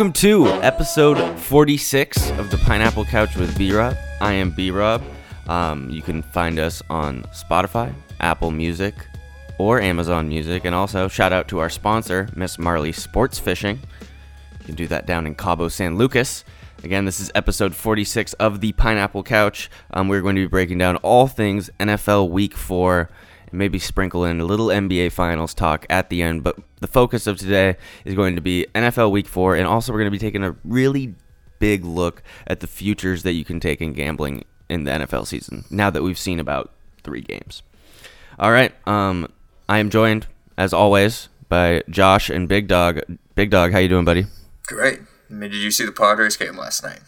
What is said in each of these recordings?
Welcome to episode 46 of the Pineapple Couch with B Rob. I am B Rob. Um, you can find us on Spotify, Apple Music, or Amazon Music. And also, shout out to our sponsor, Miss Marley Sports Fishing. You can do that down in Cabo San Lucas. Again, this is episode 46 of the Pineapple Couch. Um, we're going to be breaking down all things NFL Week 4 and maybe sprinkle in a little NBA Finals talk at the end. But the focus of today is going to be NFL Week 4, and also we're going to be taking a really big look at the futures that you can take in gambling in the NFL season now that we've seen about three games. All right, um, I am joined, as always, by Josh and Big Dog. Big Dog, how you doing, buddy? Great. I mean, did you see the Padres game last night?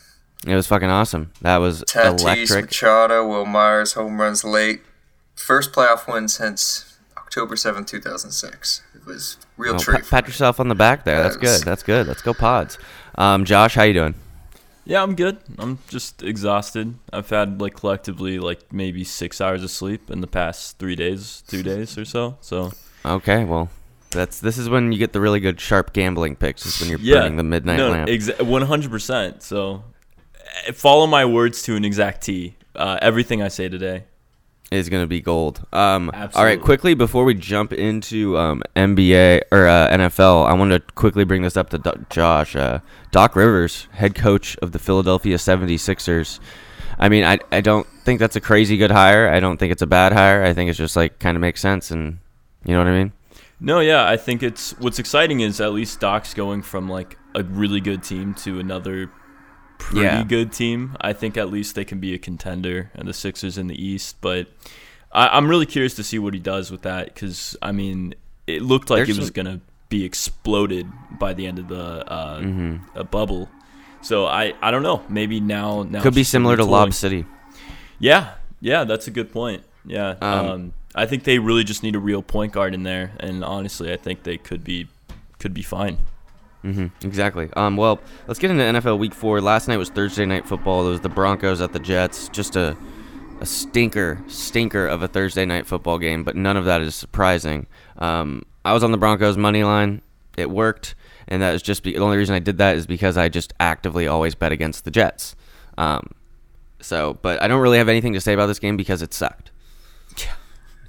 It was fucking awesome. That was Tatis, electric. Machado, Wil Myers, home runs late. First playoff win since October seventh, 2006. It was real Oh, treat. pat, pat yourself on the back there. That's Yes. good. That's good. Let's go Pods. Um, Josh, how you doing? Yeah, I'm good. I'm just exhausted. I've had like collectively like maybe six hours of sleep in the past three days, two days or so. So Okay, well, that's this is when you get the really good sharp gambling picks. Is when you're yeah, burning the midnight no, lamp. exa- 100%. So eh, follow my words to an exact T. Uh, everything I say today. Is going to be gold. Um, all right, quickly before we jump into um, NBA or uh, NFL, I want to quickly bring this up to Josh. Uh, Doc Rivers, head coach of the Philadelphia 76ers. I mean, I, I don't think that's a crazy good hire. I don't think it's a bad hire. I think it's just like kind of makes sense. And you know what I mean? No, yeah, I think it's what's exciting is at least Doc's going from like a really good team to another pretty Yeah. good team. I think at least they can be a contender, and the Sixers in the East. But I, I'm really curious to see what he does with that because I mean, it looked like There's it was some- gonna be exploded by the end of the uh, Mhm. uh, bubble. So I, I don't know. Maybe now now Could be similar to. Lob City. Yeah, yeah, that's a good point. Yeah, Um, um, I think they really just need a real point guard in there, and honestly, I think they could be could be fine. Hmm exactly. Um, well, let's get into NFL Week Four. Last night was Thursday night football. It was the Broncos at the Jets. Just a a stinker, stinker of a Thursday night football game. But none of that is surprising. Um, I was on the Broncos money line. It worked, and that is just be- the only reason I did that is because I just actively always bet against the Jets. Um, so, but I don't really have anything to say about this game because it sucked.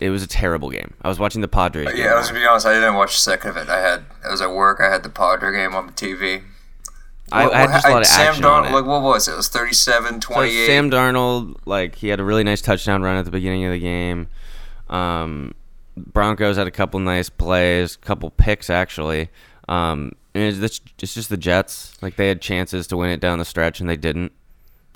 It was a terrible game. I was watching the Padres. game. Yeah, I was gonna be honest. I didn't watch a second of it. I had I was at work. I had the Padres game on the TV. I, What- I had what- just a lot of Sam action on Darnold, it. like what was it? It was 37, So Sam Darnold, like he had a really nice touchdown run at the beginning of the game. Um, Broncos had a couple nice plays, couple picks actually. Um, and it's, it's it's just the Jets. Like they had chances to win it down the stretch and they didn't.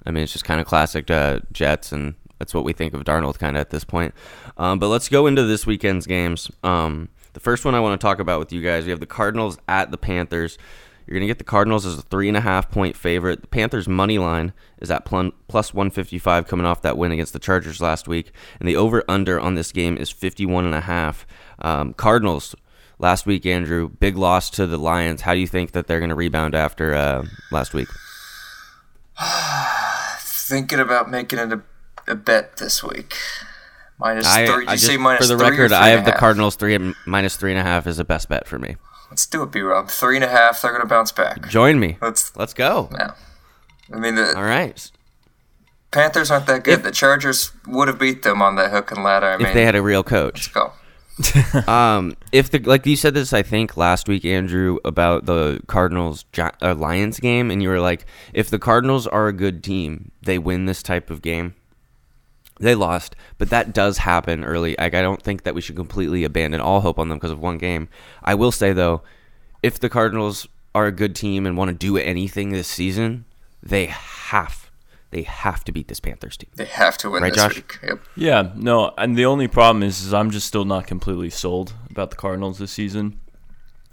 I mean, it's just kind of classic uh, Jets, and that's what we think of Darnold kind of at this point. Um, but let's go into this weekend's games. Um, the first one I want to talk about with you guys, we have the Cardinals at the Panthers. You're going to get the Cardinals as a three and a half point favorite. The Panthers' money line is at plus 155 coming off that win against the Chargers last week. And the over under on this game is 51 and a half. Um, Cardinals last week, Andrew, big loss to the Lions. How do you think that they're going to rebound after uh, last week? Thinking about making it a, a bet this week. Minus I, three. Did I you just, say minus for the three record, I have the? Cardinals three and minus three and a half is a best bet for me. Let's do it, B Rob. Three and a half. They're gonna bounce back. Join me. Let's. Let's go. Yeah. I mean the All right. Panthers aren't that good. If- the Chargers would have beat them on that hook and ladder. I mean, If they had a real coach. let's go. Um, if the like you said this, I think last week, Andrew, about the Cardinals Gi- uh, Lions game, and you were like, if the Cardinals are a good team, they win this type of game. They lost, but that does happen early. Like, I don't think that we should completely abandon all hope on them because of one game. I will say though, if the Cardinals are a good team and want to do anything this season, they have they have to beat this Panthers team. They have to win Right, this Josh? week. Yep. Yeah, no, and the only problem is, is I'm just still not completely sold about the Cardinals this season.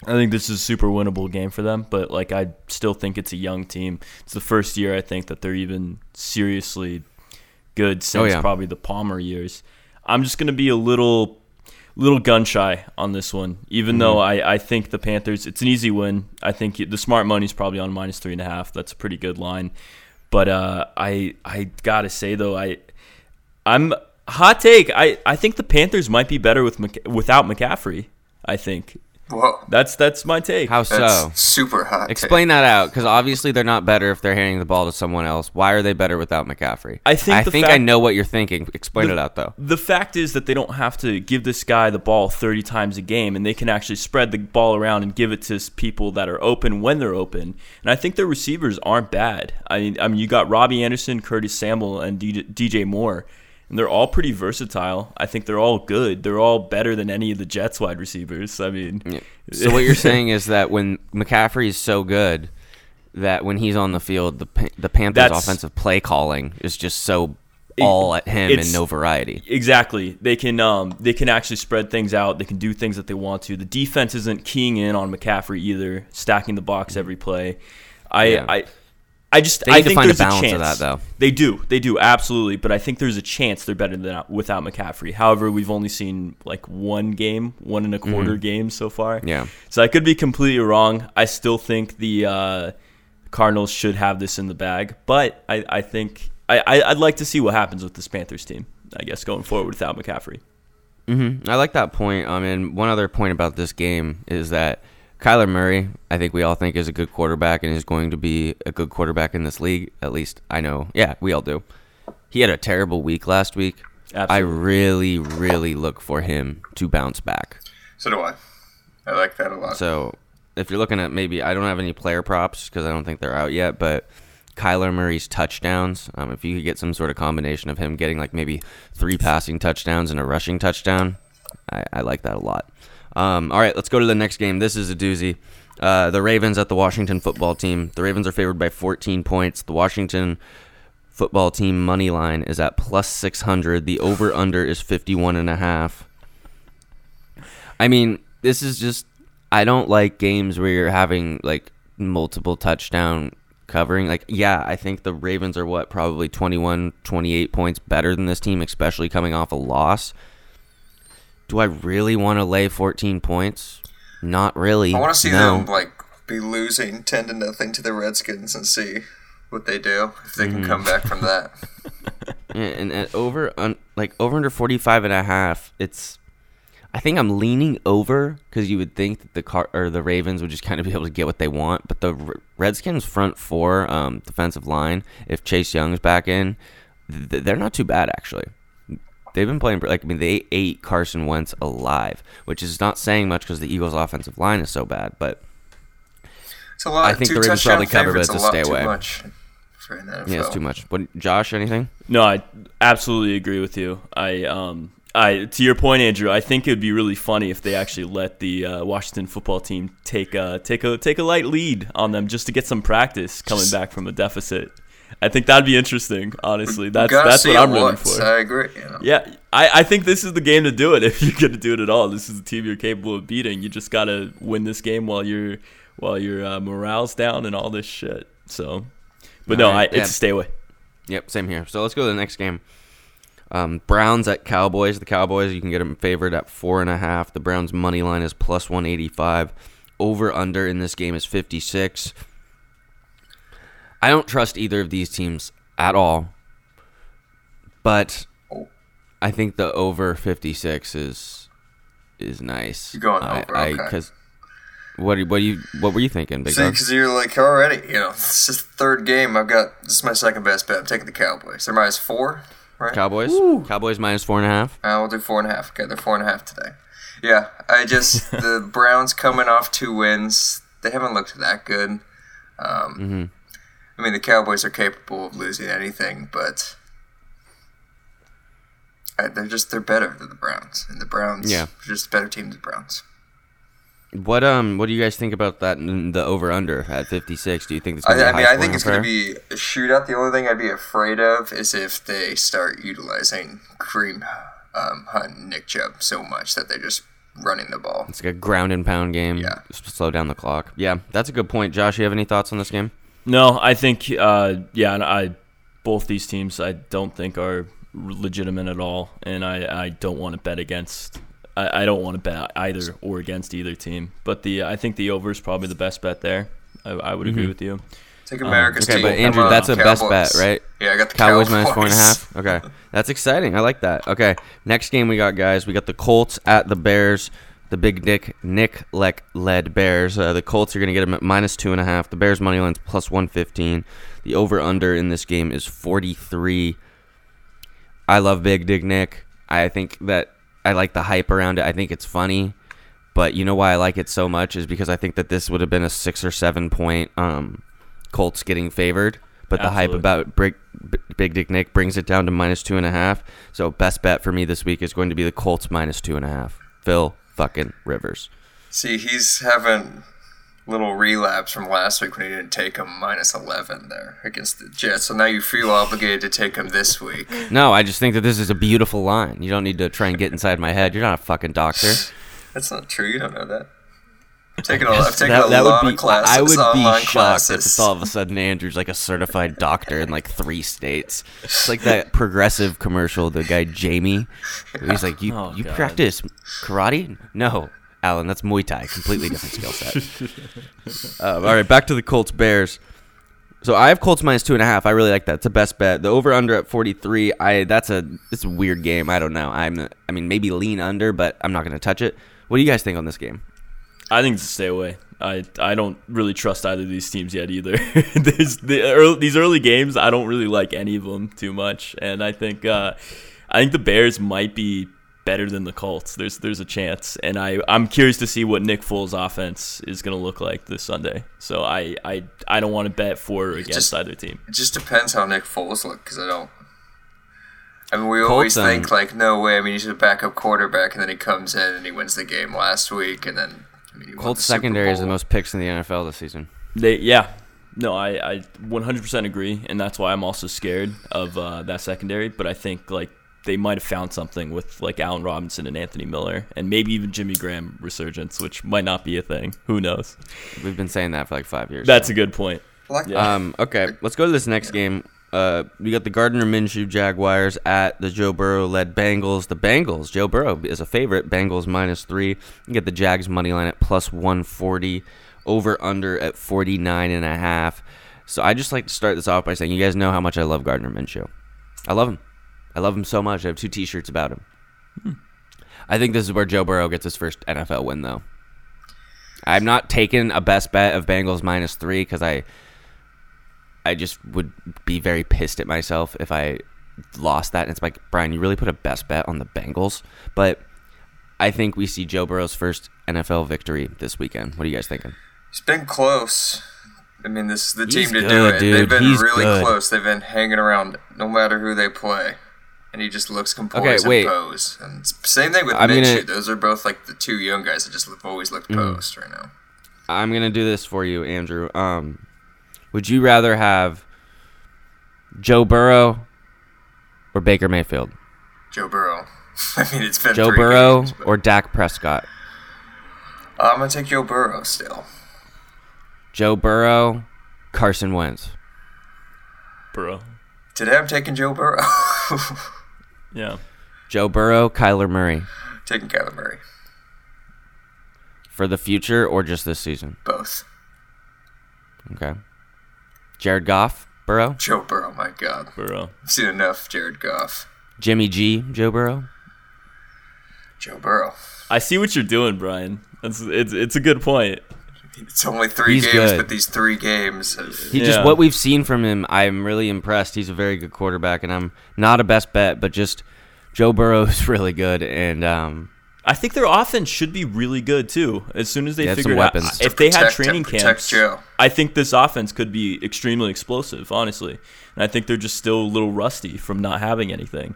I think this is a super winnable game for them, but like I still think it's a young team. It's the first year I think that they're even seriously good since Oh, yeah. probably the Palmer years. I'm just gonna be a little little gun shy on this one, even though Mm-hmm. I, I think the Panthers it's an easy win. I think the smart money's probably on minus three and a half. That's a pretty good line. But uh, I I gotta say though I I'm hot take. I, I think the Panthers might be better with without McCaffrey. I think Whoa. That's that's my take. How That's so? super hot. take. Explain that out, because obviously they're not better if they're handing the ball to someone else. Why are they better without McCaffrey? I think I the think I know what you're thinking. Explain The- it out though. The fact is that they don't have to give this guy the ball 30 times a game, and they can actually spread the ball around and give it to people that are open when they're open. And I think their receivers aren't bad. I mean, I mean, you got Robbie Anderson, Curtis Samuel, and DJ, DJ Moore, and they're all pretty versatile. I think they're all good. They're all better than any of the Jets wide receivers. I mean, Yeah. So what you're saying is that when McCaffrey is so good that when he's on the field, the the Panthers' That's- offensive play calling is just so all at him and no variety. Exactly. They can um they can actually spread things out. They can do things that they want to. The defense isn't keying in on McCaffrey either, stacking the box every play. I Yeah. I I just I think find a there's a, balance of chance. that, though. They do. They do absolutely, but I think there's a chance they're better than without McCaffrey. However, we've only seen like one game, one and a quarter games so far. Mm-hmm. Yeah. So I could be completely wrong. I still think the uh, Cardinals should have this in the bag, but I, I think I, I, I'd like to see what happens with this Panthers team. I guess going forward without McCaffrey. hmm I like that point. I mean, one other point about this game is that Kyler Murray, I think we all think is a good quarterback and is going to be a good quarterback in this league. At least I know. Yeah, we all do. He had a terrible week last week. I really, really look for him to bounce back. So do I. I like that a lot. So if you're looking at maybe, I don't have any player props because I don't think they're out yet, but Kyler Murray's touchdowns, um, if you could get some sort of combination of him getting like maybe three passing touchdowns and a rushing touchdown, I, I like that a lot. Um, all right, let's go to the next game. This is a doozy. Uh, the Ravens at the Washington football team. The Ravens are favored by 14 points. The Washington football team money line is at plus 600. The over under is 51 and a half. I mean, this is just I don't like games where you're having like multiple touchdown covering. Like yeah, I think the Ravens are what probably 21 28 points better than this team especially coming off a loss. Do I really want to lay 14 points? Not really. I want to see no. them like be losing ten to nothing to the Redskins and see what they do if they Mm-hmm. can come back from that. Yeah, and at over un, like over under 45 and a half, it's I think I'm leaning over cuz you would think that the car or the Ravens would just kind of be able to get what they want, but the R- Redskins front four um, defensive line, if Chase Young's back in, th- they're not too bad actually. They've been playing like I mean they ate Carson Wentz alive, which is not saying much because the Eagles' offensive line is so bad. But It's a lot. I think two the Ravens probably cover, but it's a lot stay too away. Much for NFL. yeah, it's too much. What, Josh, anything? No, I absolutely agree with you. I um I to your point, Andrew. I think it would be really funny if they actually let the uh, Washington football team take a take a take a light lead on them just to get some practice coming back from a deficit. I think that'd be interesting. Honestly, that's that's what I'm rooting for. I agree. You know. Yeah, I, I think this is the game to do it if you're gonna do it at all. This is the team you're capable of beating. You just gotta win this game while you're while your uh, morale's down and all this shit. So, but no, Alright, I, yeah. it's a stay away. Yep, same here. So let's go to the next game. Um, Browns at Cowboys. The Cowboys, you can get them favored at four and a half. The Browns money line is plus one eighty five. Over under in this game is fifty six. I don't trust either of these teams at all, but I think the over fifty six is is nice. You're going I, over, I, okay. Cause what do- what you what were you thinking, Big See, because you're like already, you know, this is the third game. I've got this is my second best bet. I'm taking the Cowboys. They're minus four, right? Cowboys. Cowboys minus four and a half. Uh, we'll do four and a half. Okay, they're four and a half today. Yeah, I just the Browns coming off two wins. They haven't looked that good. Um, Mm-hmm. I mean, the Cowboys are capable of losing anything, but they're just they're better than the Browns, and the Browns Yeah. are just a better team than the Browns. What um what do you guys think about that the over under at 56? Do you think it's I, going to be I mean, I think it's going to be a shootout. The only thing I'd be afraid of is if they start utilizing Kareem um, Hunt and Nick Chubb so much that they're just running the ball. It's like a ground and pound game. Yeah. Just slow down the clock. Yeah, that's a good point. Josh, you have any thoughts on this game? No, I think uh, yeah, and I both these teams I don't think are legitimate at all, and I, I don't want to bet against. I, I don't want to bet either or against either team. But the I think the over is probably the best bet there. I, I would agree with you. Take America's Okay, team. but Andrew, Come that's a best bet, right? Yeah, I got the Cowboys Cowboys, minus four and a half. Okay, that's exciting. I like that. Okay, next game we got guys. We got the Colts at the Bears. The big Nick Nick Leck led Bears. Uh, the Colts are going to get them at minus two and a half. The Bears money line's plus one fifteen. The over under in this game is forty three. I love Big Dick Nick. I think that I like the hype around it. I think it's funny, but you know why I like it so much is because I think that this would have been a six or seven point um, Colts getting favored. But the hype about Big, Big Dick Nick brings it down to minus two and a half. So best bet for me this week is going to be the Colts minus two and a half. Phil fucking Rivers. See, he's having little relapse from last week when he didn't take him minus 11 there against the Jets. So now you feel obligated to take him this week. No, I just think that this is a beautiful line. You don't need to try and get inside my head. You're not a fucking doctor. That's not true. You don't know that. I'm taking a, I've taken That, a that lot would be. of classes, I would be shocked classes. if it's all of a sudden Andrew's like a certified doctor in like three states. It's like that progressive commercial. The guy Jamie, where he's like, "You Oh, you God. practice karate? No, Alan, that's Muay Thai. Completely different skill set." um, all right, back to the Colts Bears. So I have Colts minus two and a half. I really like that. It's a best bet. The over under at forty three. I that's a it's a weird game. I don't know. I'm I mean maybe lean under, but I'm not going to touch it. What do you guys think on this game? I think it's a stay away. I I don't really trust either of these teams yet either. The early, these early games. I don't really like any of them too much, and I think uh, I think the Bears might be better than the Colts. There's there's a chance, and I I'm curious to see what Nick Foles' offense is going to look like this Sunday. So I I, I don't want to bet for or against Just- either team. It just depends how Nick Foles look because I don't. I mean, we Colts, always think like, no way. I mean, he's a backup quarterback, and then he comes in and he wins the game last week, and then I mean, Colts the Super secondary is the most picks in the NFL this season. They yeah. No, I, I 100% agree, and that's why I'm also scared of uh, that secondary. But I think like they might have found something with like Allen Robinson and Anthony Miller, and maybe even Jimmy Graham resurgence, which might not be a thing. Who knows? We've been saying that for like five years. That's a good point. Like, Yeah. Um, okay, let's go to this next game. Uh, we got the Gardner Minshew Jaguars at the Joe Burrow led Bengals. The Bengals, Joe Burrow is a favorite. Bengals minus three. You get the Jags money line at plus 140. Over under at 49 and a half. So I just like to start this off by saying you guys know how much I love Gardner Minshew. I love him. I love him so much. I have two T-shirts about him. I think this is where Joe Burrow gets his first NFL win, though. I'm not taking a best bet of Bengals minus three because I I just would be very pissed at myself if I lost that. And it's like, Brian, you really put a best bet on the Bengals. But I think we see Joe Burrow's first NFL victory this weekend. What are you guys thinking? He's been close. I mean, this is the He's team to do it. dude. They've been He's really good. close. They've been hanging around no matter who they play. And he just looks composed Okay, wait. and posed. And same thing with I'm Minshew. gonna- Mm. Those are both like the two young guys that just always looked posed right now. I'm gonna do this for you, Andrew. Um, would you rather have Joe Burrow or Baker Mayfield? Joe Burrow. I mean, it's been Joe three Burrow games, but- or Dak Prescott? I'm gonna take Joe Burrow still. Joe Burrow, Carson Wentz. Burrow. Today I'm taking Joe Burrow. Yeah. Joe Burrow, Kyler Murray. taking Kyler Murray. For the future or just this season? Both. Okay. Jared Goff, Burrow. Joe Burrow, my God. Burrow. I've seen enough Jared Goff. Jimmy G, Joe Burrow. Joe Burrow. I see what you're doing, Brian. It's it's, it's a good point. It's only three He's games, good. but these three games have He just what we've seen from him, I'm really impressed. He's a very good quarterback, and I'm not a best bet, but just Joe Burrow is really good, and um, I think their offense should be really good too. As soon as they They have figure some it out, weapons. if they had training camps, Joe. I think this offense could be extremely explosive. Honestly, and I think they're just still a little rusty from not having anything.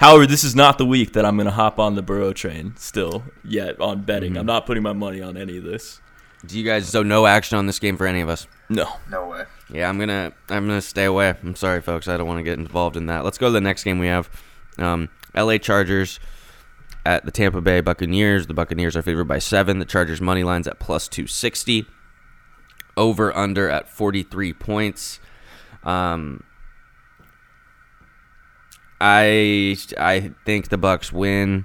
However, this is not the week that I'm going to hop on the Burrow train still yet on betting. Mm-hmm. I'm not putting my money on any of this. do you guys? So no action on this game for any of us. No. no way. Yeah, I'm gonna I'm gonna stay away. I'm sorry, folks. I don't want to get involved in that. Let's go to the next game we have. Um, L.A. Chargers at the Tampa Bay Buccaneers. The Buccaneers are favored by seven. The Chargers money lines at plus two sixty. Over under at forty three points. Um, I I think the Bucks win.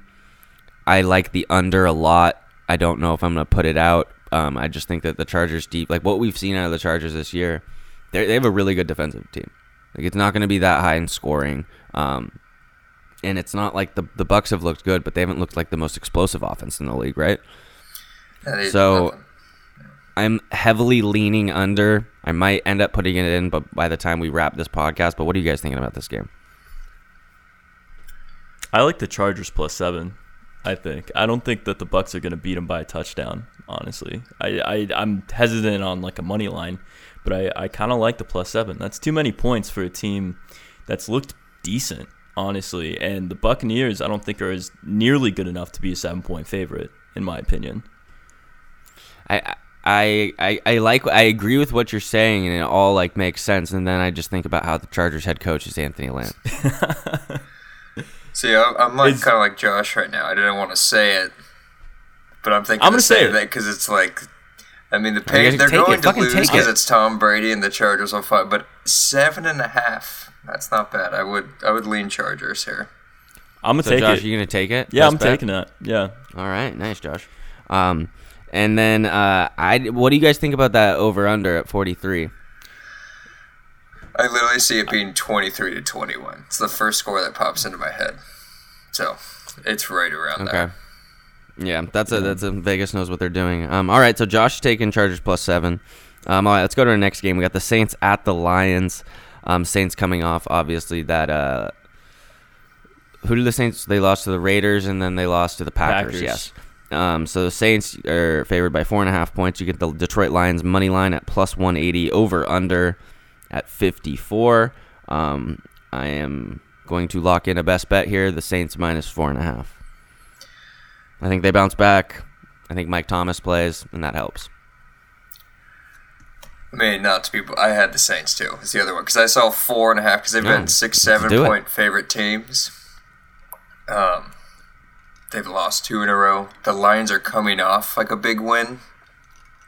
I like the under a lot. I don't know if I'm gonna put it out. Um, I just think that the Chargers deep, like what we've seen out of the Chargers this year, they they have a really good defensive team. Like it's not gonna be that high in scoring. Um, and it's not like the the Bucks have looked good, but they haven't looked like the most explosive offense in the league, right? And So- nothing. I'm heavily leaning under. I might end up putting it in, but by the time we wrap this podcast, but what are you guys thinking about this game? I like the Chargers plus seven. I think. I don't think that the Bucks are going to beat them by a touchdown. Honestly, I, I I'm hesitant on like a money line, but I I kind of like the plus seven. That's too many points for a team that's looked decent, honestly. And the Buccaneers, I don't think are as nearly good enough to be a seven point favorite, in my opinion. I I I, I like I agree with what you're saying, and it all like makes sense. And then I just think about how the Chargers head coach is Anthony Lynn. See, I, I'm like kind of like Josh right now. I didn't want to say it, but I'm thinking I'm gonna say say it. that because it's like, I mean, the you pay—they're take it. going to Fucking lose because it. it's Tom Brady and the Chargers will fight. But seven and a half, that's not bad. I would I would lean Chargers here. I'm gonna So take Josh, it. you gonna take it? yeah, Best I'm bet? taking that. Yeah. All right, nice, Josh. Um, and then uh, I what do you guys think about that over under at 43? I literally see it being 23 to 21. It's the first score that pops into my head. So it's right around Okay. there. Yeah, that's a that's a Vegas knows what they're doing. Um, all right, so Josh taking Chargers plus seven. Um, all right, let's go to our next game. We got the Saints at the Lions. Um, Saints coming off obviously that. Uh, who did the Saints? They lost to the Raiders and then they lost to the Packers. Packers. Yes. Um, so the Saints are favored by four and a half points. You get the Detroit Lions money line at plus 180, over under at 54. Um, I am going to lock in a best bet here. The Saints minus four and a half. I think they bounce back. I think Mike Thomas plays, and that helps. I mean, not to be. I had the Saints too. It's the other one because I saw four and a half because they've No, been six, seven do it. point favorite teams. Um, they've lost two in a row. The Lions are coming off like a big win.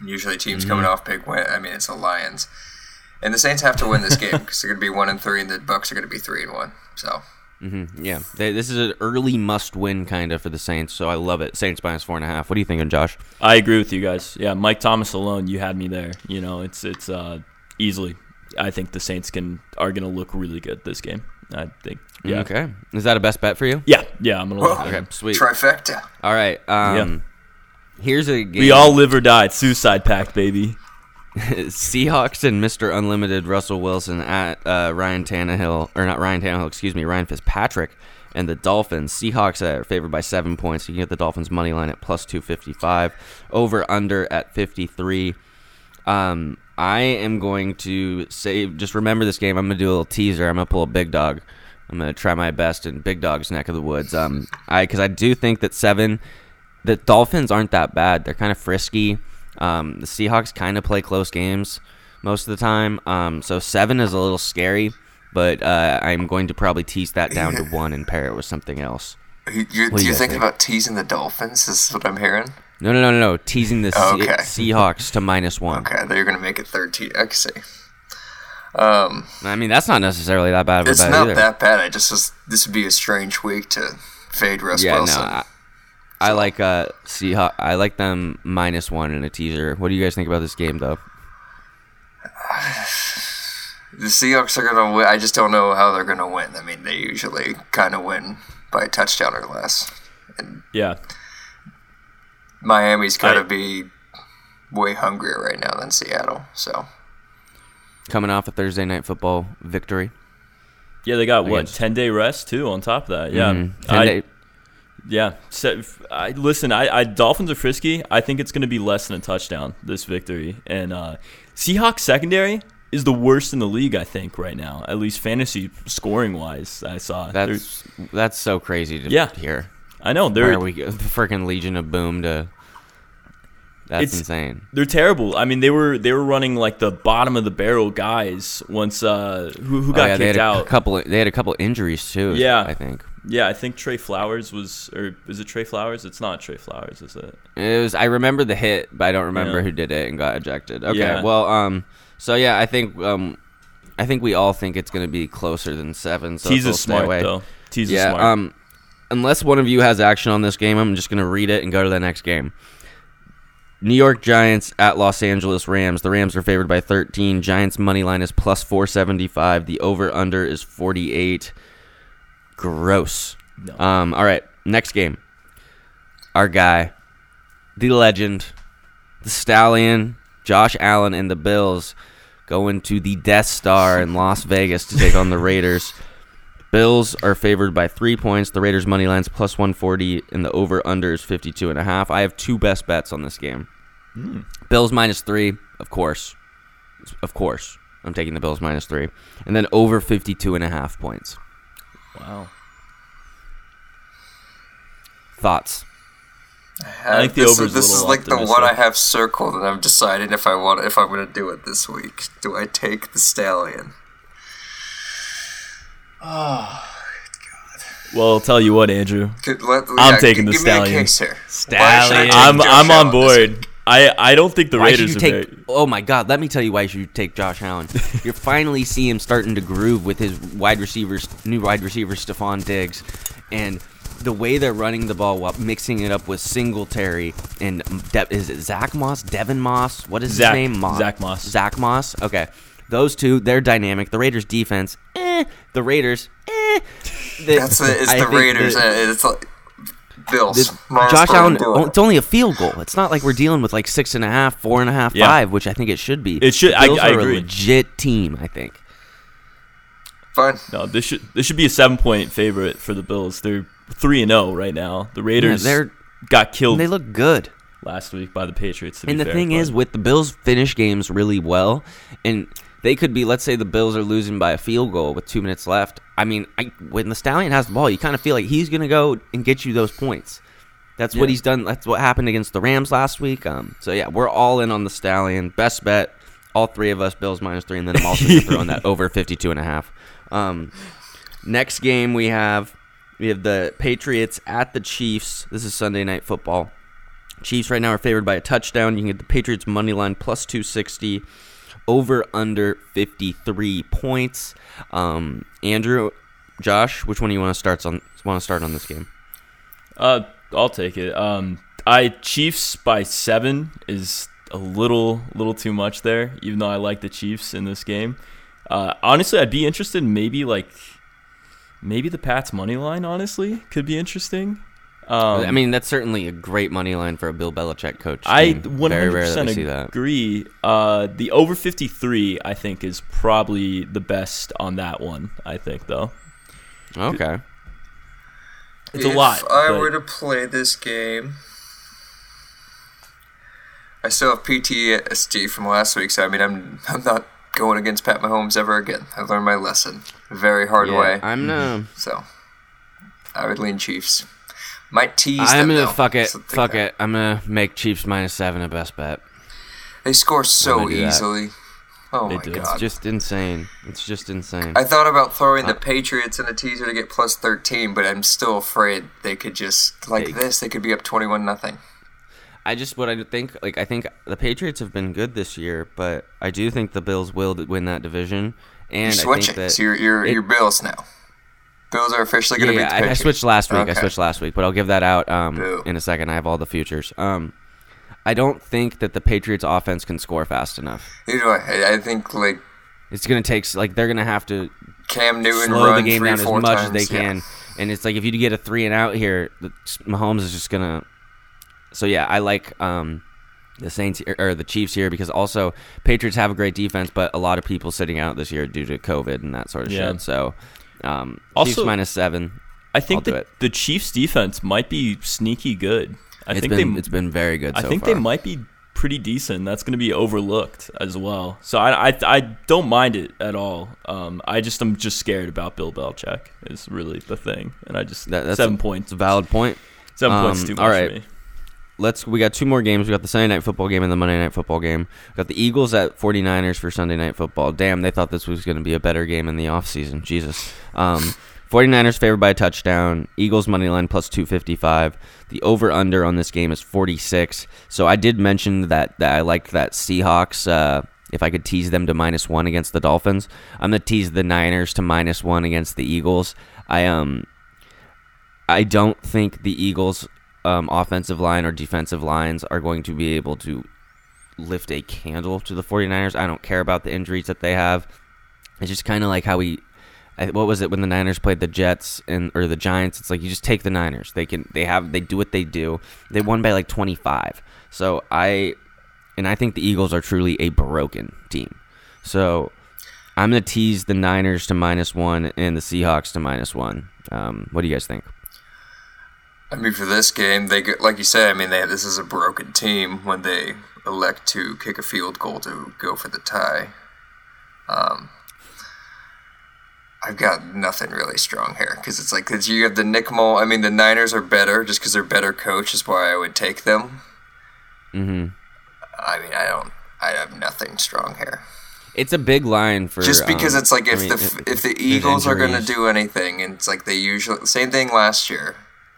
Usually, teams Mm-hmm. coming off big win. I mean, it's the Lions, and the Saints have to win this game because they're going to be one and three, and the Bucks are going to be three and one. So hmm Yeah, they, this is an early must-win kind of for the Saints, so I love it. Saints minus four and a half. What are you thinking, Josh? I agree with you guys. Yeah, Mike Thomas alone, you had me there. You know, it's it's uh, easily. I think the Saints can are going to look really good this game. I think. Yeah. Okay, is that a best bet for you? Yeah, yeah, I'm gonna look. Whoa. it. Okay, sweet. trifecta. All right. Um, Here's a game. We all live or die. It's suicide pact, baby. Seahawks and Mr. Unlimited Russell Wilson at uh, Ryan Tannehill, or not Ryan Tannehill, excuse me, Ryan Fitzpatrick and the Dolphins. Seahawks are favored by seven points. You can get the Dolphins money line at plus 255, over under at 53. Um, I am going to say, just remember this game. I'm going to do a little teaser. I'm going to pull a big dog. I'm going to try my best in Big Dog's neck of the woods. Um, I because I do think that seven, the Dolphins aren't that bad. They're kind of frisky. Um, the Seahawks kind of play close games most of the time. Um, so seven is a little scary, but uh, I'm going to probably tease that down to one and pair it with something else. You, you, do you guys think? about teasing the Dolphins? Is what I'm hearing. No, no, no, no, no. Teasing the Oh, Se- Seahawks to minus one. Okay, they're going to make it 13. I see. Um, I mean, that's not necessarily that bad of a it's bet not either. that bad. I just was, this would be a strange week to fade Russ yeah, Wilson. no. I, I like uh Seahawks. I like them minus one in a teaser. What do you guys think about this game, though? the Seahawks are going to win. I just don't know how they're going to win. I mean, they usually kind of win by a touchdown or less. And Yeah, Miami's got I- to be way hungrier right now than Seattle. So Coming off a Thursday night football victory. yeah. They got what ten day rest too on top of that. Yeah, Mhm. Ten I- day- Yeah. So, I, listen, I, I Dolphins are frisky. I think it's going to be less than a touchdown this victory. And uh, Seahawks secondary is the worst in the league. I think right now, at least fantasy scoring wise. I saw. They're- That's that's so crazy to Yeah. hear. I know are we go- the freaking Legion of Boom to? That's It's- insane. they're terrible. I mean, they were they were running like the bottom of the barrel guys once. Uh, who who Oh, got yeah, they had kicked a out? couple. They had a couple injuries too. Yeah. I think Yeah, I think Trey Flowers was, or is it Trey Flowers? It's not Trey Flowers, is it? it was. I remember the hit, but I don't remember Yeah. who did it and got ejected. Okay, Yeah. well, um, so yeah, I think um, I think we all think it's going to be closer than seven. So Tease we'll is smart away. though. Tease is Yeah. smart. Um, unless one of you has action on this game, I'm just going to read it and go to the next game. New York Giants at Los Angeles Rams. The Rams are favored by 13. Giants money line is plus 475. The over under is 48. Gross. No. Um, all right, next game. Our guy, the legend, the stallion, Josh Allen, and the Bills going to the Death Star in Las Vegas to take on the Raiders. Bills are favored by three points. The Raiders money line's plus 140, and the over under is 52 and a half. I have two best bets on this game. Bills minus three, of course, of course. I'm taking the Bills minus three, and then over 52 and a half points. Wow. I I Thoughts? think the this over's is, a this is little like the one. I have circled, and I'm deciding if I want if I'm going to do it this week. Do I take the stallion? Oh. Well, I'll tell you what, Andrew. Could, let, I'm taking the give stallion. Me a case here. Stallion. I'm I'm on Allen this week? board. I I don't think the Why should Raiders you are take? very. Oh my God! Let me tell you why you should take Josh Allen. You're finally see him starting to groove with his wide receivers, new wide receiver Stefon Diggs, and the way they're running the ball while mixing it up with Singletary and De- is it Zach Moss, Devin Moss? What is Zach- his name? Moss. Zach Moss. Zach Moss. Okay, those two they're dynamic. The Raiders defense, eh. The Raiders, eh. The- That's the, it's I the Raiders. the- and it's like Bills. this, Minus Josh Allen, oh, it. it's only a field goal. It's not like we're dealing with like six and a half, four and a half, Yeah. five, which I think it should be. It should- The I- Bills I are agree. a legit team. I think. Fine. No, this should this should be a seven point favorite for the Bills. They're three and zero right now. The Raiders they're- got killed They look good. last week by the Patriots. to And be the fair, thing but- is, with the Bills finish games really well, and they could be. Let's say the Bills are losing by a field goal with two minutes left. I mean, I, when the Stallion has the ball, you kind of feel like he's gonna go and get you those points. That's what he's done. That's what happened against the Rams last week. Um, so yeah, we're all in on the Stallion. Best bet. All three of us, Bills minus three, and then I'm also throwing that over 52 and a half. Um, next game we have we have the Patriots at the Chiefs. This is Sunday night football. Chiefs right now are favored by a touchdown. You can get the Patriots money line plus 260, over under 53 points. Um, Andrew, Josh, which one do you want to start on? Want to start on this game? Uh, I'll take it. Um, I Chiefs by seven is a little little too much there. Even though I like the Chiefs in this game, uh, honestly, I'd be interested. in Maybe like maybe the Pats money line. Honestly, could be interesting. Um, I mean, that's certainly a great money line for a Bill Belichick coach. I team. 100% Very rare that we see that. agree. Uh, the over 53, I think, is probably the best on that one. I think, though. Okay. It's if a lot. If I but- were to play this game, I still have PTSD from last week, so I mean, I'm I'm not going against Pat Mahomes ever again. I learned my lesson, very hard Yeah, way. I'm gonna. So I would lean Chiefs. Might tease I'm them. gonna though. fuck it. Something Fuck it. I'm gonna make Chiefs minus seven a best bet. They score so gonna that. easily. Oh They my do. god! It's just insane. It's just insane. I thought about throwing Uh, the Patriots in a teaser to get plus 13, but I'm still afraid they could just like They- this. They could be up 21 nothing. I just what I think like I think the Patriots have been good this year, but I do think the Bills will win that division. And You're I switching, think that so you're you're, it- you're Bills now. Bills are officially going to yeah, beat the I, I switched last week. I switched last week, but I'll give that out um, in a second. I have all the futures. Um, I don't think that the Patriots offense can score fast enough. Neither do I. I think like It's gonna take like they're gonna have to Cam Newton slow the game three down as much times. as they yeah. can. And it's like if you get a three and out here, the, Mahomes is just gonna. So yeah, I like um, the Saints or the Chiefs here because also Patriots have a great defense, but a lot of people sitting out this year due to COVID and that sort of Yeah. shit. So um, Chiefs Also- minus seven. I think the, the Chiefs' defense might be sneaky good. I It's think been they it's been very good. I so think far. they might be pretty decent. That's going to be overlooked as well. So I, I, I don't mind it at all. Um, I just am just scared about Bill Belichick is really the thing, and I just That- that's seven a- points. It's a valid point. Seven points um, too much all right. for me. Let's we got two more games. We got the Sunday night football game and the Monday night football game. We got the Eagles at 49ers for Sunday night football. Damn, they thought this was going to be a better game in the offseason. Jesus. Um 49ers favored by a touchdown. Eagles money line plus 255. The over under on this game is 46. So I did mention that that I liked that Seahawks uh if I could tease them to minus 1 against the Dolphins. I'm going to tease the Niners to minus 1 against the Eagles. I um I don't think the Eagles' um, offensive line or defensive lines are going to be able to lift a candle to the 49ers. I don't care about the injuries that they have. It's just kind of like how we what was it when the Niners played the Jets and or the Giants? It's like you just take the Niners. They can they have they do what they do. They won by like 25. So I and I think the Eagles are truly a broken team. So I'm gonna tease the Niners to minus one and the Seahawks to minus one. Um, what do you guys think? I mean, for this game, they get, like you said. I mean, they this is a broken team when they elect to kick a field goal to go for the tie. Um, I've got nothing really strong here because it's like because you have the Nick Mole. I mean, the Niners are better just because they're better coach is why I would take them. Mm-hmm. I mean, I don't. I have nothing strong here. It's a big line for just because um, it's like I if mean, the if the Eagles are going to do anything, and it's like they usually same thing last year.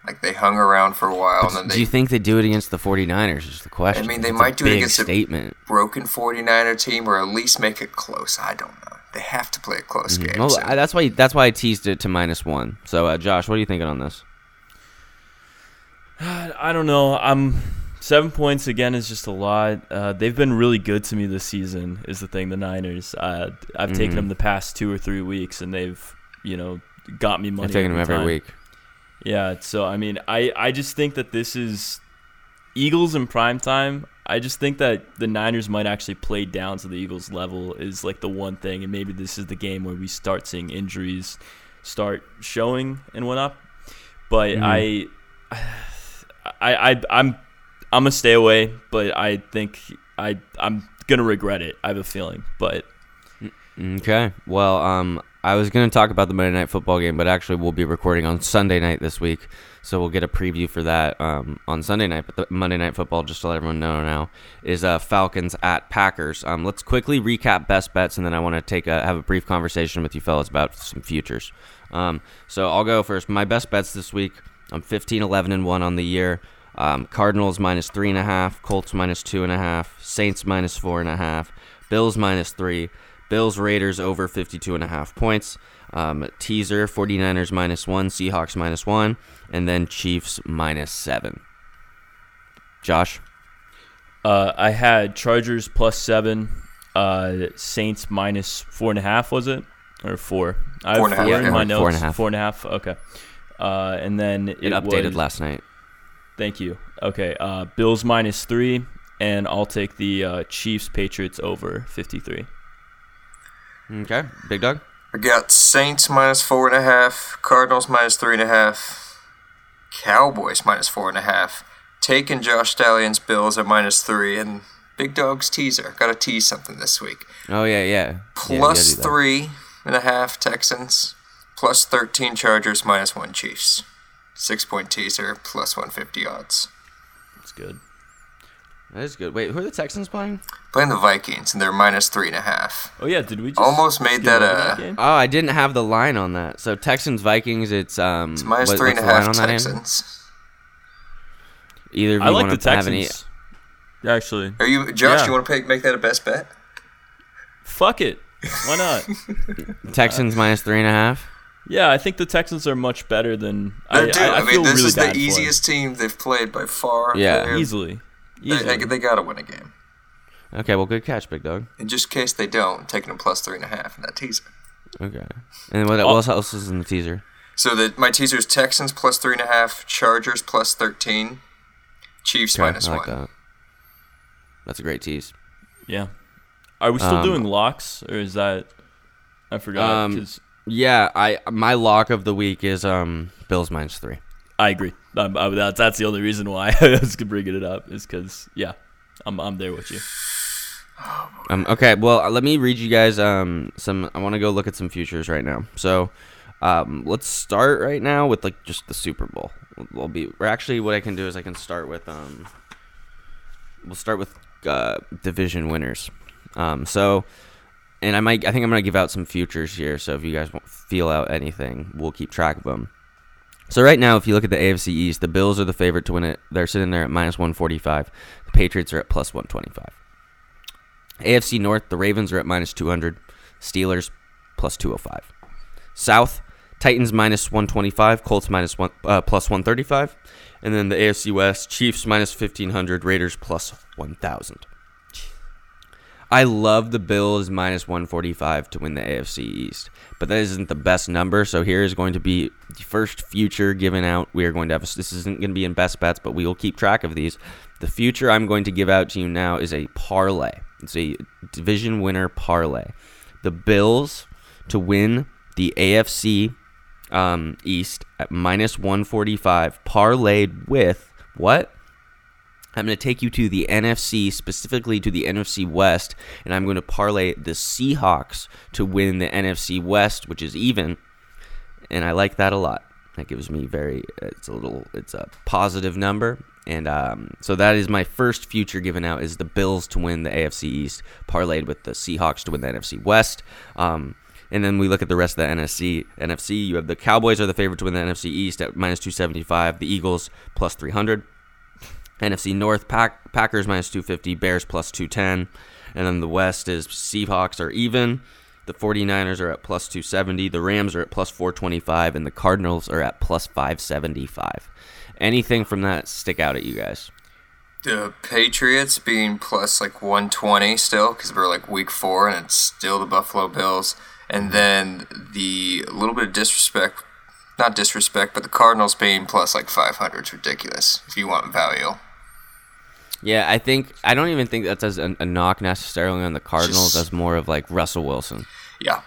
Like they hung around for a while, and then Do they you think they do it against the 49ers? Is the question. I mean, they It's might do it big against a- statement. broken 49er team, or at least make it close. I don't know. They have to play a close game. Mm-hmm. Well, so- I, that's why that's why I teased it to minus one. So, uh, Josh, what are you thinking on this? I don't know. I'm seven points again is just a lot. Uh, they've been really good to me this season. Is the thing. The Niners. Uh, I've taken Mhm. them the past two or three weeks, and they've you know got me money. I'm taking them every time. week. Yeah. So I mean, I I just think that this is Eagles in prime time. I just think that the Niners might actually play down to the Eagles level is like the one thing, and maybe this is the game where we start seeing injuries start showing and whatnot. But Mhm. I, I, I, I'm, I'm gonna stay away. But I think I, I'm gonna regret it. I have a feeling. But Okay. Well, um, I was going to talk about the Monday Night Football game, but actually, we'll be recording on Sunday night this week, so we'll get a preview for that um, on Sunday night. But the Monday Night Football, just to let everyone know now, is uh, Falcons at Packers. Um, let's quickly recap best bets, and then I want to take a have a brief conversation with you fellas about some futures. Um, so I'll go first. My best bets this week. I'm 15, 11, and one on the year. Um, Cardinals minus three and a half, Colts minus two and a half, Saints minus four and a half, Bills minus three, Bills Raiders over 52 and a half points. Um, teaser 49ers minus one, Seahawks minus one, and then Chiefs minus seven. Josh, uh, I had Chargers plus seven, uh, Saints minus four and a half. Was it or four? I have Four and a half, four in yeah. my notes. Four and a half. Four and a half. Okay. Uh, and then it, updated was- last night. Thank you. Okay, uh, Bills minus three, and I'll take the uh, Chiefs Patriots over 53. Okay, Big Dog. I got Saints minus four and a half, Cardinals minus three and a half, Cowboys minus four and a half, taking Josh Stallion's Bills at minus three, and Big Dog's teaser. Got to tease something this week. Oh yeah, yeah. Yeah, Plus gotta do that. three and a half Texans, plus 13 Chargers, minus one Chiefs. Six point teaser, plus 150 odds. That's good. That is good. Wait, who are the Texans playing? Playing the Vikings, and they're minus three and a half. Oh yeah, did we just Almost made that, over uh. Oh, I didn't have the line on that. So Texans Vikings, it's um. It's minus what- three and what's a the line half on that, Texans. Either of I like wanna the have any- Texans. Actually, Are you, Josh? Yeah. You want to make that a best bet? fuck it. Why not? Texans minus three and a half. yeah, I think the Texans are much better than I, They do. I, I, I, mean, feel this really is bad the easiest team they've played by far. Yeah. They're- Easily, They, they, they got to win a game. Okay, well, good catch, Big Dog. In just case they don't, taking them plus three and a half in that teaser. Okay. And what, Oh. what else is in the teaser? So the, my teaser is Texans plus three and a half, Chargers plus 13, Chiefs Okay, minus I like one. that. That's a great tease. yeah. Are we still Um, doing locks, or is that? I forgot. Um, 'cause Yeah, I my lock of the week is um Bills minus three. I agree. Um, I, that's that's the only reason why I was bringing it up is because yeah, I'm I'm there with you. Um, okay, well, let me read you guys um some. I want to go look at some futures right now. So, um, let's start right now with like just the Super Bowl. We'll be. Or actually, what I can do is I can start with um. We'll start with uh, division winners. Um, so, and I might. I think I'm gonna give out some futures here. So if you guys feel out anything, we'll keep track of them. So right now, if you look at the AFC East, the Bills are the favorite to win it. They're sitting there at minus 145. The Patriots are at plus 125. AFC North, the Ravens are at minus 200. Steelers plus 205. South, Titans minus 125. Colts minus one, uh, plus 135. And then the AFC West, Chiefs minus 1500. Raiders plus 1000. I love the Bills minus 145 to win the AFC East, but that isn't the best number. So here is going to be the first future given out. We are going to have this isn't going to be in best bets, but we will keep track of these. The future I'm going to give out to you now is a parlay. It's a division winner parlay. The Bills to win the AFC um, East at minus 145, parlayed with what? I'm going to take you to the NFC, specifically to the NFC West, and I'm going to parlay the Seahawks to win the NFC West, which is even. And I like that a lot. That gives me very, it's a little, it's a positive number. And um, so that is my first future given out is the Bills to win the AFC East, parlayed with the Seahawks to win the NFC West. Um, and then we look at the rest of the NFC. NFC, you have the Cowboys are the favorite to win the NFC East at minus 275, the Eagles plus 300. NFC North Pack, Packers minus 250, Bears plus 210. And then the West is Seahawks are even. The 49ers are at plus 270. The Rams are at plus 425. And the Cardinals are at plus 575. Anything from that stick out at you guys? The Patriots being plus like 120 still because we're like week four and it's still the Buffalo Bills. And then the little bit of disrespect, not disrespect, but the Cardinals being plus like 500 is ridiculous if you want value. Yeah, I think I don't even think that's as a, a knock necessarily on the Cardinals Just- as more of like Russell Wilson. Yeah.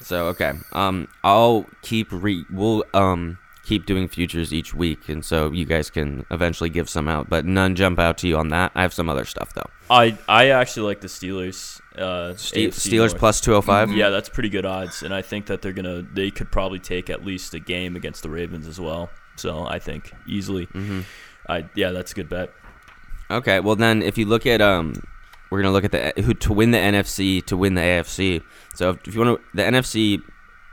So okay, um, I'll keep re we'll um keep doing futures each week, and so you guys can eventually give some out, but none jump out to you on that. I have some other stuff though. I I actually like the Steelers. Uh, Ste- Steelers North. plus two hundred five. Yeah, that's pretty good odds, and I think that they're gonna they could probably take at least a game against the Ravens as well. So I think easily. Mm-hmm. I yeah, that's a good bet. Okay, well then, if you look at um, we're gonna look at the who to win the NFC to win the AFC. So if, if you want to the NFC,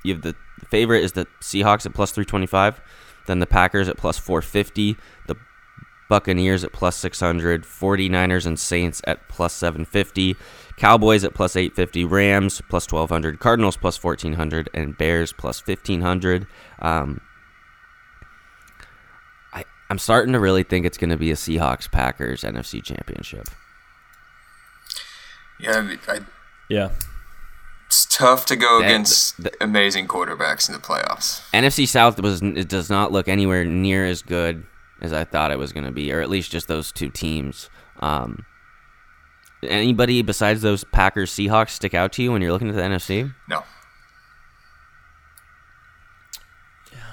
you have the, the favorite is the Seahawks at plus three twenty five, then the Packers at plus four fifty, the Buccaneers at plus 600, 49ers and Saints at plus 750, Cowboys at plus 850, Rams plus 1200, Cardinals plus 1400, and Bears plus 1500. Um, I'm starting to really think it's going to be a Seahawks Packers NFC Championship. Yeah, I Yeah, it's tough to go That- against the- amazing quarterbacks in the playoffs. NFC South was it does not look anywhere near as good as I thought it was going to be, or at least just those two teams. Um, anybody besides those Packers Seahawks stick out to you when you're looking at the NFC? No.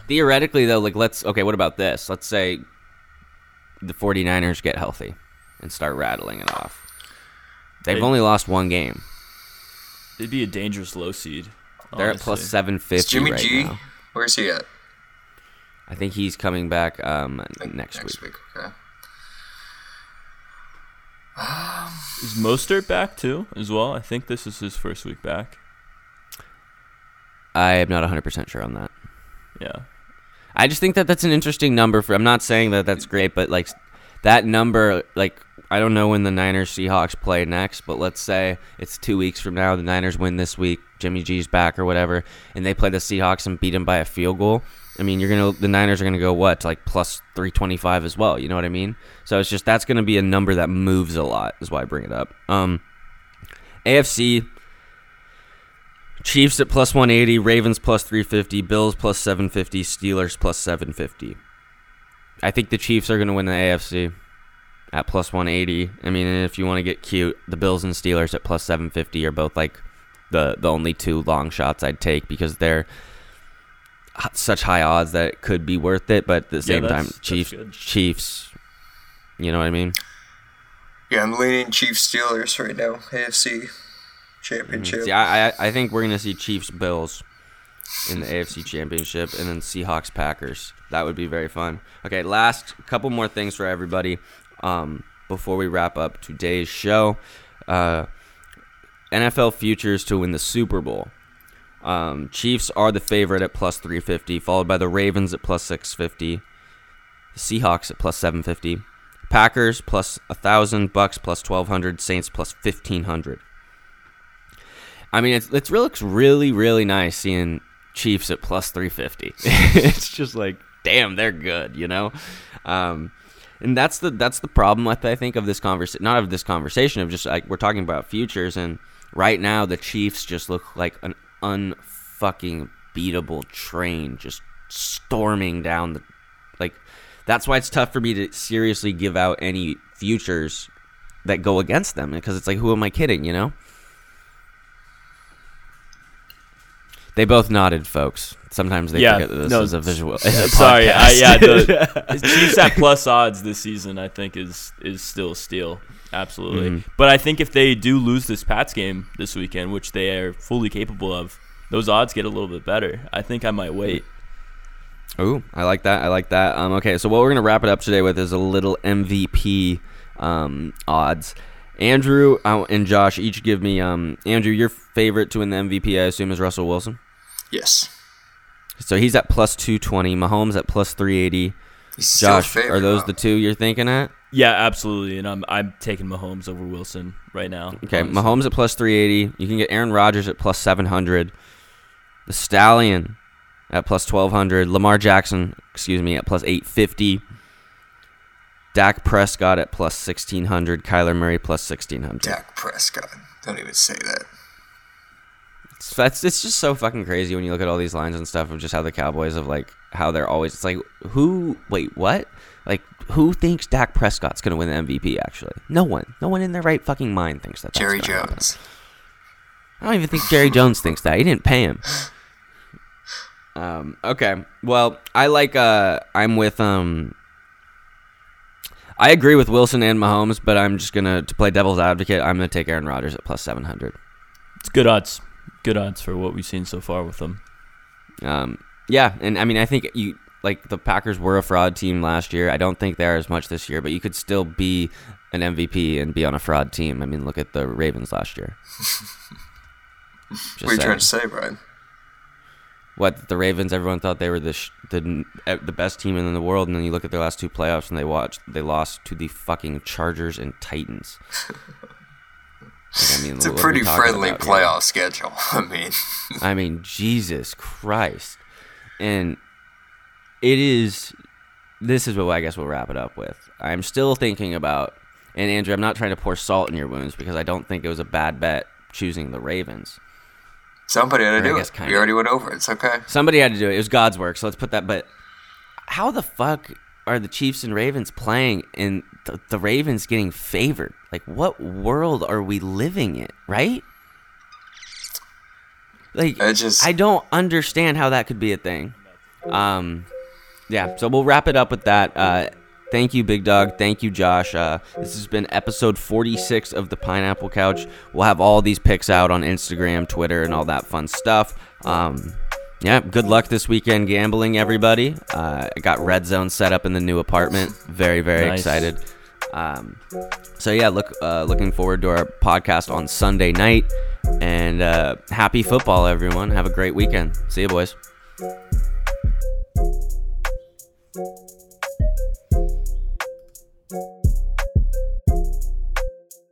Theoretically, though, like let's okay. What about this? Let's say the 49ers get healthy and start rattling it off. They've They- only lost one game. they'd be a dangerous low seed. They're at plus honestly. 750 Is Jimmy right G? now. Where's he at? I think he's coming back um, Like, next, week. Okay. Is Mostert back too as well? I think this is his first week back. I am not 100% sure on that. Yeah, I just think that that's an interesting number for. I'm not saying that that's great, but like that number, like I don't know when the Niners Seahawks play next, but let's say it's two weeks from now. The Niners win this week. Jimmy G's back or whatever, and they play the Seahawks and beat them by a field goal. I mean, you're gonna the Niners are gonna go what to like plus 325 as well. You know what I mean? So it's just that's gonna be a number that moves a lot. Is why I bring it up. Um, AFC. Chiefs at plus 180, Ravens plus 350, Bills plus 750, Steelers plus 750. I think the Chiefs are going to win the AFC at plus 180. I mean, if you want to get cute, the Bills and Steelers at plus 750 are both like the the only two long shots I'd take because they're such high odds that it could be worth it, but at the same that's- time, Chiefs. Chiefs, you know what I mean? Yeah, I'm leaning Chiefs Steelers right now. AFC Championship. See, I, I I think we're gonna see Chiefs Bills in the AFC Championship, and then Seahawks Packers. That would be very fun. Okay, last couple more things for everybody um, before we wrap up today's show. Uh, NFL futures to win the Super Bowl. Um, Chiefs are the favorite at plus 350, followed by the Ravens at plus 650, the Seahawks at plus 750, Packers plus 1,000, Bucks plus 1,200, Saints plus 1,500. I mean, it's it's really looks really really nice seeing Chiefs at plus three fifty. it's just like, damn, they're good, you know. Um, and that's the that's the problem with I think of this conversation, not of this conversation, of just like we're talking about futures, and right now the Chiefs just look like an unfucking beatable train, just storming down the like. That's why it's tough for me to seriously give out any futures that go against them because it's like, who am I kidding? You know. They both nodded, folks. Sometimes they Yeah, forget that this no, is a visual. Sorry, I, yeah, the Chiefs at plus odds this season, I think is is still a steal, absolutely. Mhm. But I think if they do lose this Pats game this weekend, which they are fully capable of, those odds get a little bit better. I think I might wait. Ooh, I like that. I like that. Um, okay, so what we're gonna wrap it up today with is a little MVP um, odds. Andrew and Josh each give me. Um, Andrew, your favorite to win the MVP, I assume, is Russell Wilson. Yes. So he's at plus two twenty. Mahomes at plus three eighty. He's still a Josh, favorite, are those huh? the two you're thinking at? Yeah, absolutely. And I'm I'm taking Mahomes over Wilson right now. Okay, honestly. Mahomes at plus 380. You can get Aaron Rodgers at plus 700. The Stallion at plus 1200. Lamar Jackson, excuse me, at plus 850. Dak Prescott at plus 1600. Kyler Murray plus 1600. Dak Prescott. Don't even say that. It's, that's, it's just so fucking crazy when you look at all these lines and stuff of just how the Cowboys of like how they're always. It's like who? Wait, what? Like who thinks Dak Prescott's gonna win the MVP? Actually, no one. No one in their right fucking mind thinks that. that's Jerry gonna happen. Jones. I don't even think Jerry Jones thinks that. He didn't pay him. Um, okay. Well, I like uh I'm with um I agree with Wilson and Mahomes, but I'm just gonna to play devil's advocate, I'm gonna take Aaron Rodgers at plus seven hundred. It's good odds. Good odds for what we've seen so far with them. Um yeah, and I mean I think you like the Packers were a fraud team last year. I don't think they are as much this year, but you could still be an MVP and be on a fraud team. I mean, look at the Ravens last year. What are you saying. trying to say, Brian? What the Ravens? Everyone thought they were the sh- the eh, the best team in the world, and then you look at their last two playoffs, and they watched they lost to the fucking Chargers and Titans. Like, I mean, It's a what are we pretty friendly about playoff schedule. I mean, I mean, Jesus Christ, and it is. This is what I guess we'll wrap it up with. I'm still thinking about, and Andrew, I'm not trying to pour salt in your wounds because I don't think it was a bad bet choosing the Ravens. Somebody had Or to do guess it. kinda. We already went over it. It's okay. Somebody had to do it. It was God's work. So let's put that. But how the fuck are the Chiefs and Ravens playing and the, the Ravens getting favored? Like, what world are we living in, right? Like, I just- I don't understand how that could be a thing. Um, yeah. So we'll wrap it up with that. Uh, thank you, Big Dog. Thank you, Josh. Uh, this has been episode 46 of the Pineapple Couch. We'll have all these picks out on Instagram, Twitter, and all that fun stuff. Um, yeah, good luck this weekend gambling, everybody. Uh, I got Red Zone set up in the new apartment. Very, very Nice. excited. Um, so yeah, look, uh, looking forward to our podcast on Sunday night. And uh, happy football, everyone. Have a great weekend. See you, boys.